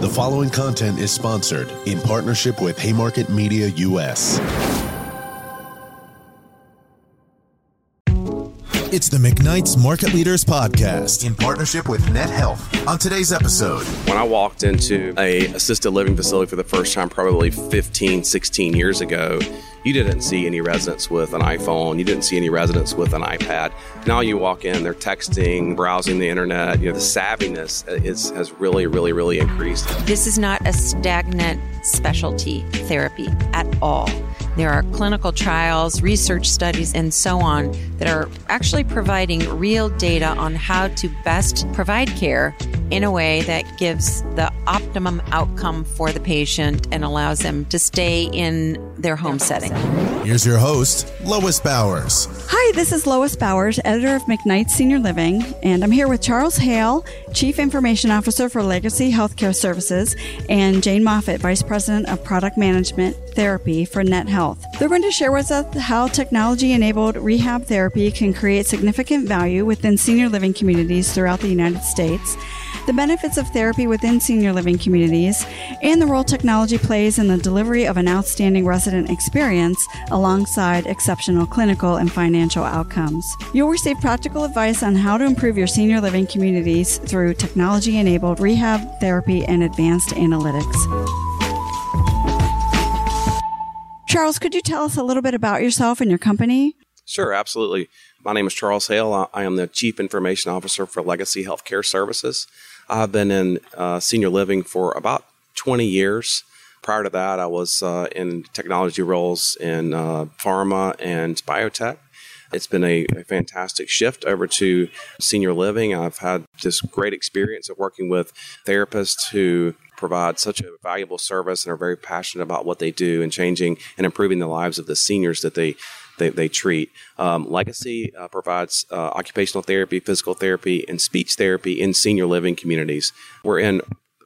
The following content is sponsored in partnership with Haymarket Media US. It's the McKnight's Market Leaders Podcast in partnership with Net Health. On today's episode, when I walked into a assisted living facility for the first time, probably 15, 16 years ago, you didn't see any residents with an iPhone. You didn't see any residents with an iPad. Now you walk in, they're texting, browsing the internet. You know, the savviness is, has really, really, really increased. This is not a stagnant specialty therapy at all. There are clinical trials, research studies, and so on that are actually providing real data on how to best provide care in a way that gives the optimum outcome for the patient and allows them to stay in their home setting. Here's your host, Lois Bowers. Hi, this is Lois Bowers, editor of McKnight Senior Living, and I'm here with Charles Hale, Chief Information Officer for Legacy Healthcare Services, and Jane Moffitt, Vice President of Product Management Therapy for Net Health. They're going to share with us how technology enabled rehab therapy can create significant value within senior living communities throughout the United States the benefits of therapy within senior living communities, and the role technology plays in the delivery of an outstanding resident experience alongside exceptional clinical and financial outcomes. You'll receive practical advice on how to improve your senior living communities through technology enabled rehab, therapy, and advanced analytics. Charles, could you tell us a little bit about yourself and your company? Sure, absolutely. My name is Charles Hale. I am the Chief Information Officer for Legacy Healthcare Services. I've been in uh, senior living for about 20 years. Prior to that, I was uh, in technology roles in uh, pharma and biotech. It's been a, a, fantastic shift over to senior living. I've had this great experience of working with therapists who provide such a valuable service and are very passionate about what they do and changing and improving the lives of the seniors that they they, they treat. Um, Legacy uh, provides uh, occupational therapy, physical therapy, and speech therapy in senior living communities. We're in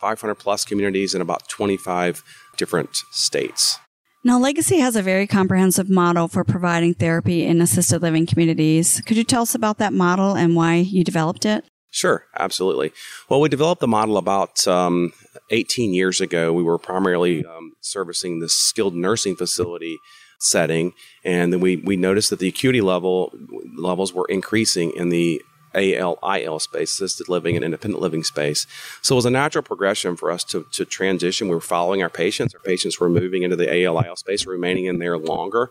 500 plus communities in about 25 different states. Now, Legacy has a very comprehensive model for providing therapy in assisted living communities. Could you tell us about that model and why you developed it? Sure, absolutely. Well, we developed the model about um, 18 years ago. We were primarily um, servicing the skilled nursing facility setting, and then we we noticed that the acuity level levels were increasing in the ALIL space, assisted living and independent living space. So it was a natural progression for us to, to transition. We were following our patients. Our patients were moving into the ALIL space, remaining in there longer.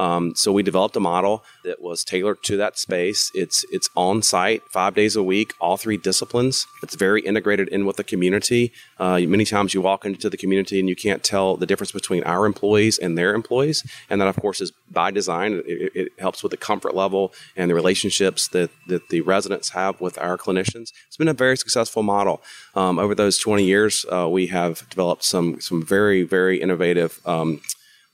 Um, so we developed a model that was tailored to that space. It's it's on site five days a week, all three disciplines. It's very integrated in with the community. Uh, many times you walk into the community and you can't tell the difference between our employees and their employees, and that of course is by design. It, it helps with the comfort level and the relationships that that the residents have with our clinicians. It's been a very successful model. Um, over those 20 years, uh, we have developed some some very very innovative. Um,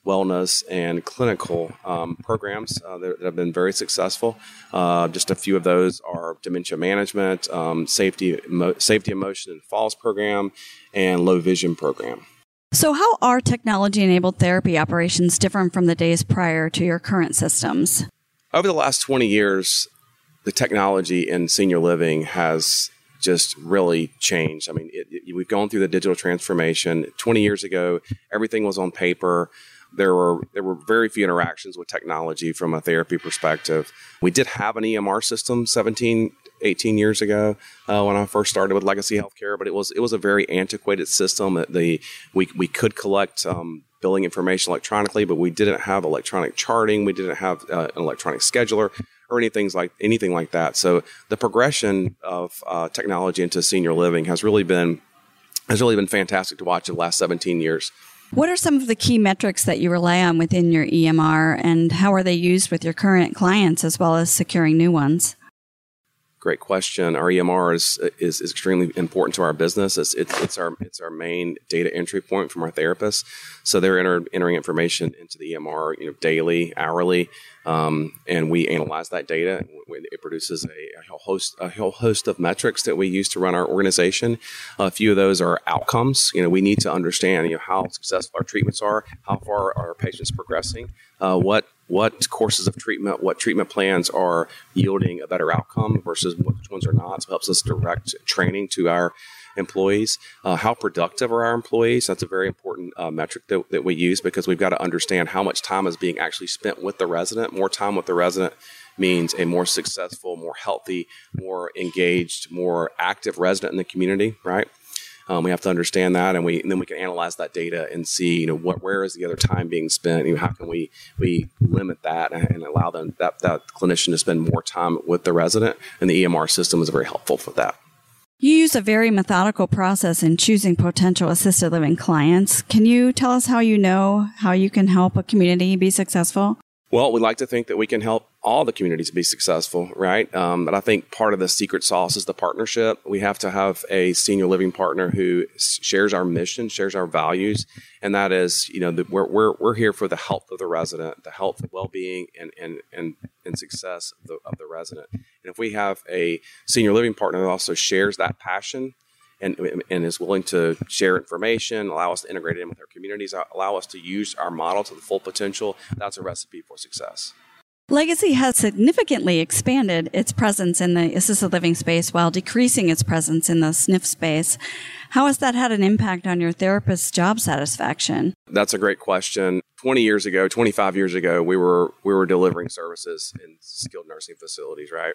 wellness and clinical um, programs uh, that, that, have been very successful. Uh, just a few of those are dementia management, um, safety, mo- safety, emotion and falls program, and low vision program. So, how are technology enabled therapy operations different from the days prior to your current systems? Over the last 20 years, the technology in senior living has just really changed. I mean, it, it, we've gone through the digital transformation. 20 years ago, everything was on paper there were there were very few interactions with technology from a therapy perspective. We did have an EMR system 17, 18 years ago uh, when I first started with Legacy Healthcare, but it was it was a very antiquated system. That the we we could collect um, billing information electronically, but we didn't have electronic charting. We didn't have uh, an electronic scheduler or anything like anything like that. So the progression of uh, technology into senior living has really been has really been fantastic to watch in the last 17 years. What are some of the key metrics that you rely on within your EMR and how are they used with your current clients as well as securing new ones? Great question. Our EMR is, is, is extremely important to our business. It's, it's, it's, our it's our main data entry point from our therapists. So they're enter, entering information into the EMR, you know, daily, hourly, um, and we analyze that data. It produces a, a, whole host a whole host of metrics that we use to run our organization. A few of those are outcomes. You know, we need to understand you know how successful our treatments are, how far our patients progressing, uh, what what courses of treatment, what treatment plans are yielding a better outcome versus which ones are not. So it helps us direct training to our employees. Uh, how productive are our employees? That's a very important uh, metric that, that we use because we've got to understand how much time is being actually spent with the resident. More time with the resident means a more successful, more healthy, more engaged, more active resident in the community, right? Um, we have to understand that, and we and then we can analyze that data and see, you know, what where is the other time being spent? You know, how can we we limit that and, allow them that that clinician to spend more time with the resident? And the EMR system is very helpful for that. You use a very methodical process in choosing potential assisted living clients. Can you tell us how you know how you can help a community be successful? Well, we like to think that we can help all the communities be successful, right? Um, but I think part of the secret sauce is the partnership. We have to have a senior living partner who shares our mission, shares our values, and that is, you know, the, we're, we're, we're here for the health of the resident, the health, well being, and, and, and, and success of the, of the resident. And if we have a senior living partner that also shares that passion, and, and is willing to share information, allow us to integrate it in with our communities, allow us to use our model to the full potential, that's a recipe for success. Legacy has significantly expanded its presence in the assisted living space while decreasing its presence in the SNF space. How has that had an impact on your therapist's job satisfaction? That's a great question. 20 years ago, 25 years ago, we were we were delivering services in skilled nursing facilities, right?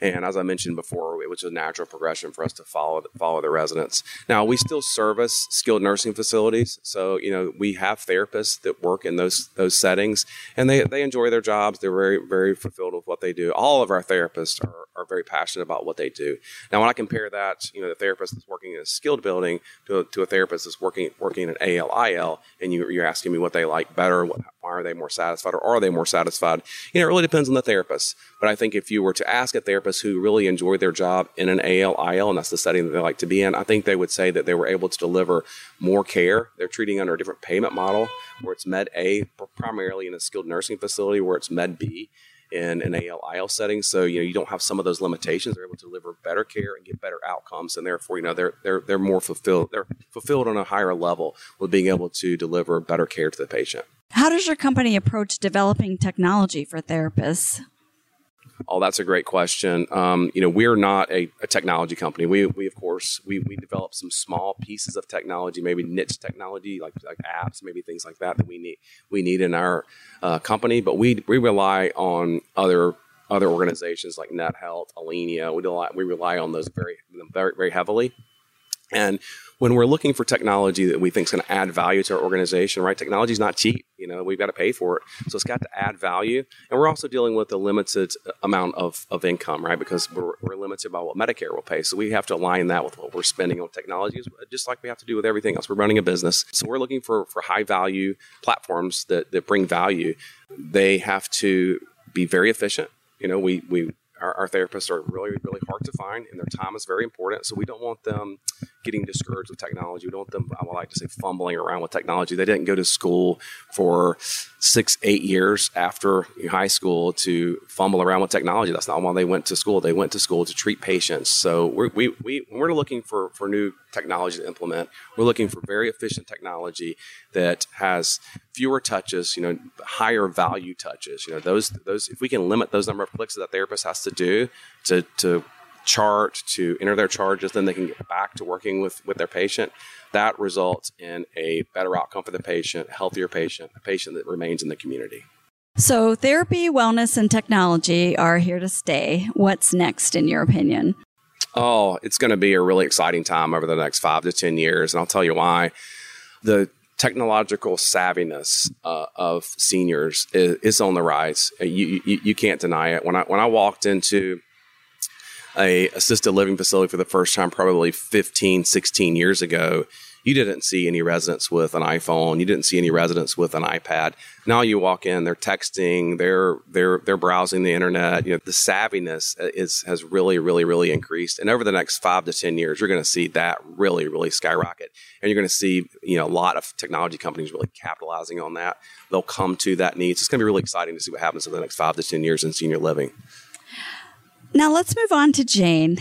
And as I mentioned before, it was a natural progression for us to follow follow the residents. Now we still service skilled nursing facilities, so you know we have therapists that work in those those settings, and they they enjoy their jobs. They're very very fulfilled with what they do. All of our therapists are, are very passionate about what they do. Now when I compare that, you know, the therapist that's working in a skilled building to a, to a therapist that's working working in an ALIL, and you, you're asking me what they like better, what, why are they more satisfied, or are they more satisfied? You know, it really depends on the therapist. But I think if you were to ask a therapist therapists who really enjoy their job in an ALIL, and that's the setting that they like to be in, I think they would say that they were able to deliver more care. They're treating under a different payment model where it's Med A, primarily in a skilled nursing facility, where it's Med B in an ALIL setting. So you know you don't have some of those limitations. They're able to deliver better care and get better outcomes, and therefore you know they're they're they're more fulfilled. They're fulfilled on a higher level with being able to deliver better care to the patient. How does your company approach developing technology for therapists? Oh, that's a great question. Um, you know, we're not a, a, technology company. We, we of course, we, we develop some small pieces of technology, maybe niche technology, like like apps, maybe things like that that we need we need in our uh, company. But we we rely on other other organizations like NetHealth, Alenia. We rely, we rely on those very very very heavily. And when we're looking for technology that we think is going to add value to our organization, right? Technology is not cheap. Know, we've got to pay for it. So it's got to add value. And we're also dealing with a limited amount of, of income, right? Because we're, we're limited by what Medicare will pay. So we have to align that with what we're spending on technology, just like we have to do with everything else. We're running a business. So we're looking for, for high value platforms that, that bring value. They have to be very efficient. You know, we, we our, our, therapists are really, really hard to find, and their time is very important. So we don't want them getting discouraged with technology. We don't want them, I would like to say, fumbling around with technology. They didn't go to school for six, eight years after high school to fumble around with technology. That's not why they went to school. They went to school to treat patients. So we're, we, we, we're looking for, for new technology to implement. We're looking for very efficient technology that has fewer touches, you know, higher value touches. You know, those those if we can limit those number of clicks that the therapist has to do to to chart to enter their charges, then they can get back to working with with their patient. That results in a better outcome for the patient, healthier patient, a patient that remains in the community. So, therapy, wellness, and technology are here to stay. What's next, in your opinion? Oh, it's going to be a really exciting time over the next five to 10 years. And I'll tell you why. The technological savviness uh, of seniors is, is, on the rise. You, you, you, can't deny it. When I, when I walked into a assisted living facility for the first time, probably 15, 16 years ago, you didn't see any residents with an iPhone. You didn't see any residents with an iPad. Now you walk in, they're texting, they're they're they're browsing the internet. You know, the savviness uh, is has really, really, really increased. And over the next five to ten years, you're going to see that really, really skyrocket. And you're going to see you know a lot of technology companies really capitalizing on that. They'll come to that need. So it's going to be really exciting to see what happens in the next five to ten years in senior living. Now let's move on to Jane.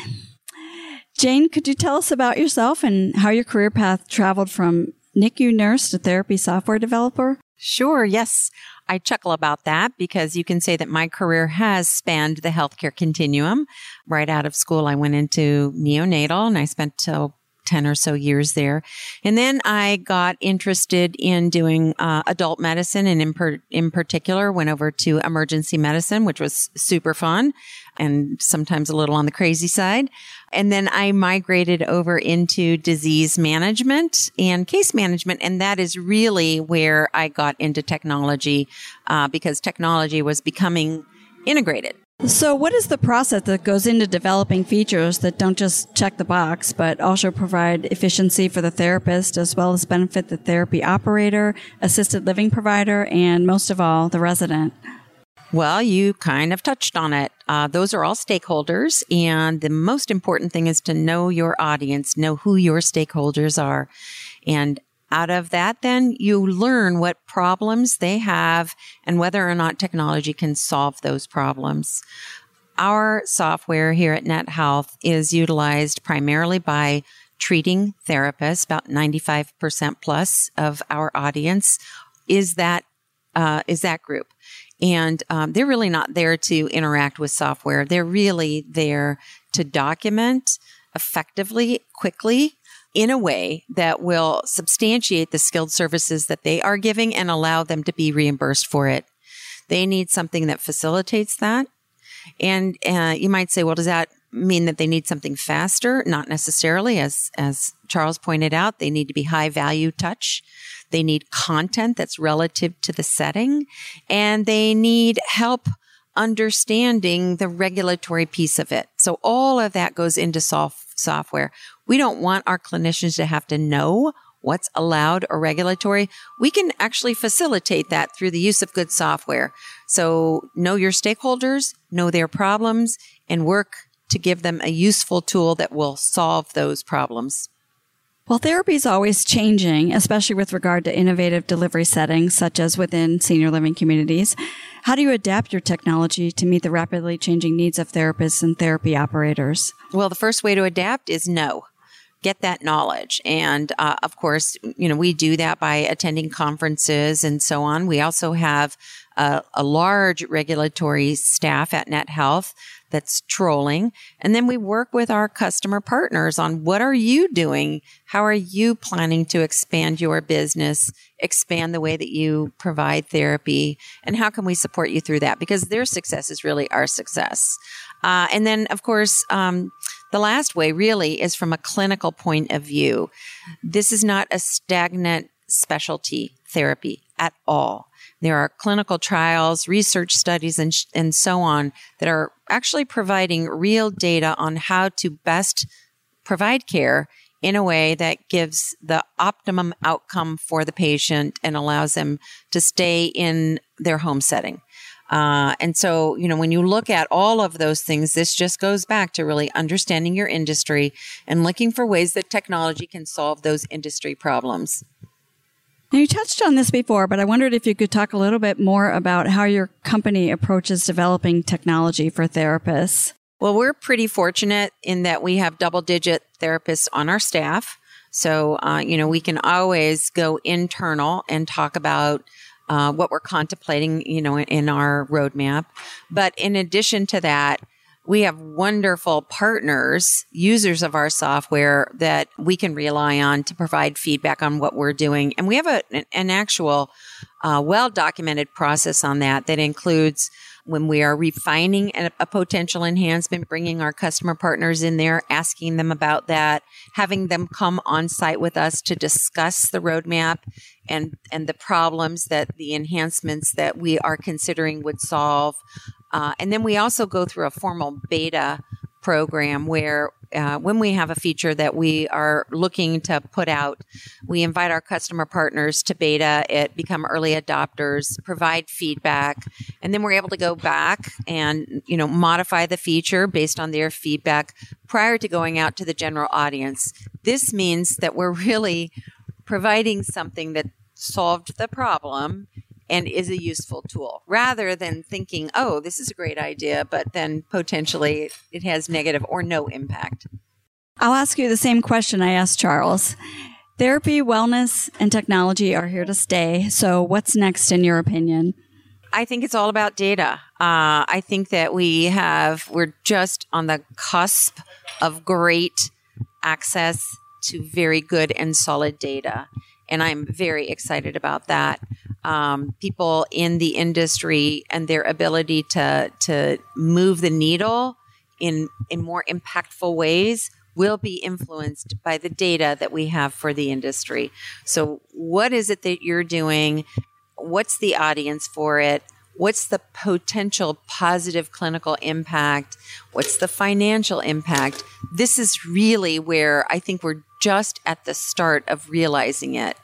Jane, could you tell us about yourself and how your career path traveled from NICU nurse to therapy software developer? Sure, yes. I chuckle about that because you can say that my career has spanned the healthcare continuum. Right out of school, I went into neonatal and I spent till 10 or so years there. And then I got interested in doing uh, adult medicine and in, per- in particular went over to emergency medicine, which was super fun and sometimes a little on the crazy side. And then I migrated over into disease management and case management. And that is really where I got into technology uh, because technology was becoming integrated. So, what is the process that goes into developing features that don't just check the box, but also provide efficiency for the therapist as well as benefit the therapy operator, assisted living provider, and most of all, the resident? Well, you kind of touched on it. Uh, those are all stakeholders. And the most important thing is to know your audience, know who your stakeholders are. And out of that, then you learn what problems they have and whether or not technology can solve those problems. Our software here at Net Health is utilized primarily by treating therapists. About 95% plus of our audience is that, uh, is that group. And um, they're really not there to interact with software. They're really there to document effectively, quickly, in a way that will substantiate the skilled services that they are giving and allow them to be reimbursed for it. They need something that facilitates that. And uh, you might say, well, does that mean that they need something faster? Not necessarily. As, as Charles pointed out, they need to be high value touch. They need content that's relative to the setting and they need help understanding the regulatory piece of it. So all of that goes into soft software. We don't want our clinicians to have to know what's allowed or regulatory. We can actually facilitate that through the use of good software. So know your stakeholders, know their problems, and work to give them a useful tool that will solve those problems. Well, therapy is always changing, especially with regard to innovative delivery settings, such as within senior living communities. How do you adapt your technology to meet the rapidly changing needs of therapists and therapy operators? Well, the first way to adapt is know. Get that knowledge. And uh, of course, you know, we do that by attending conferences and so on. We also have a, a large regulatory staff at Net Health that's trolling. And then we work with our customer partners on what are you doing? How are you planning to expand your business, expand the way that you provide therapy? And how can we support you through that? Because their success is really our success. Uh, and then, of course, um, the last way really is from a clinical point of view. This is not a stagnant specialty therapy at all. There are clinical trials, research studies, and, and so on that are actually providing real data on how to best provide care in a way that gives the optimum outcome for the patient and allows them to stay in their home setting. Uh, and so, you know, when you look at all of those things, this just goes back to really understanding your industry and looking for ways that technology can solve those industry problems. Now, you touched on this before, but I wondered if you could talk a little bit more about how your company approaches developing technology for therapists. Well, we're pretty fortunate in that we have double digit therapists on our staff. So, uh, you know, we can always go internal and talk about uh, what we're contemplating, you know, in, in our roadmap. But in addition to that, we have wonderful partners, users of our software that we can rely on to provide feedback on what we're doing. And we have a, an actual uh, well documented process on that that includes when we are refining a, a, potential enhancement, bringing our customer partners in there, asking them about that, having them come on site with us to discuss the roadmap and, and the problems that the enhancements that we are considering would solve. Uh, and then we also go through a formal beta program where uh, when we have a feature that we are looking to put out, we invite our customer partners to beta it, become early adopters, provide feedback, and then we're able to go back and you know modify the feature based on their feedback prior to going out to the general audience. This means that we're really providing something that solved the problem and is a useful tool rather than thinking, oh, this is a great idea, but then potentially it has negative or no impact. I'll ask you the same question I asked Charles. Therapy, wellness, and technology are here to stay. So, what's next in your opinion? I think it's all about data. Uh, I think that we have, we're just on the cusp of great access to very good and solid data. And I'm very excited about that. Um, people in the industry and their ability to, to move the needle in, in more impactful ways will be influenced by the data that we have for the industry. So, what is it that you're doing? What's the audience for it? What's the potential positive clinical impact? What's the financial impact? This is really where I think we're just at the start of realizing it.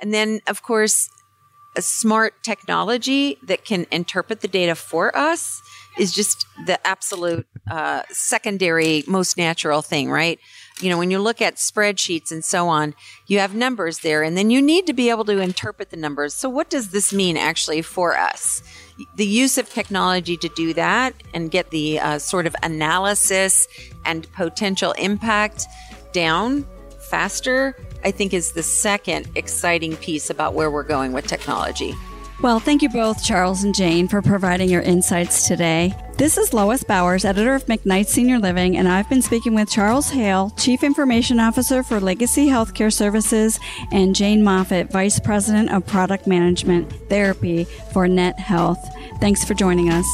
And then, of course, a smart technology that can interpret the data for us is just the absolute uh, secondary, most natural thing, right? You know, when you look at spreadsheets and so on, you have numbers there, and then you need to be able to interpret the numbers. So, what does this mean actually for us? The use of technology to do that and get the uh, sort of analysis and potential impact down faster, I think is the second exciting piece about where we're going with technology. Well, thank you both, Charles and Jane, for providing your insights today. This is Lois Bowers, editor of McKnight Senior Living, and I've been speaking with Charles Hale, Chief Information Officer for Legacy Healthcare Services, and Jane Moffitt, Vice President of Product Management Therapy for Net Health. Thanks for joining us.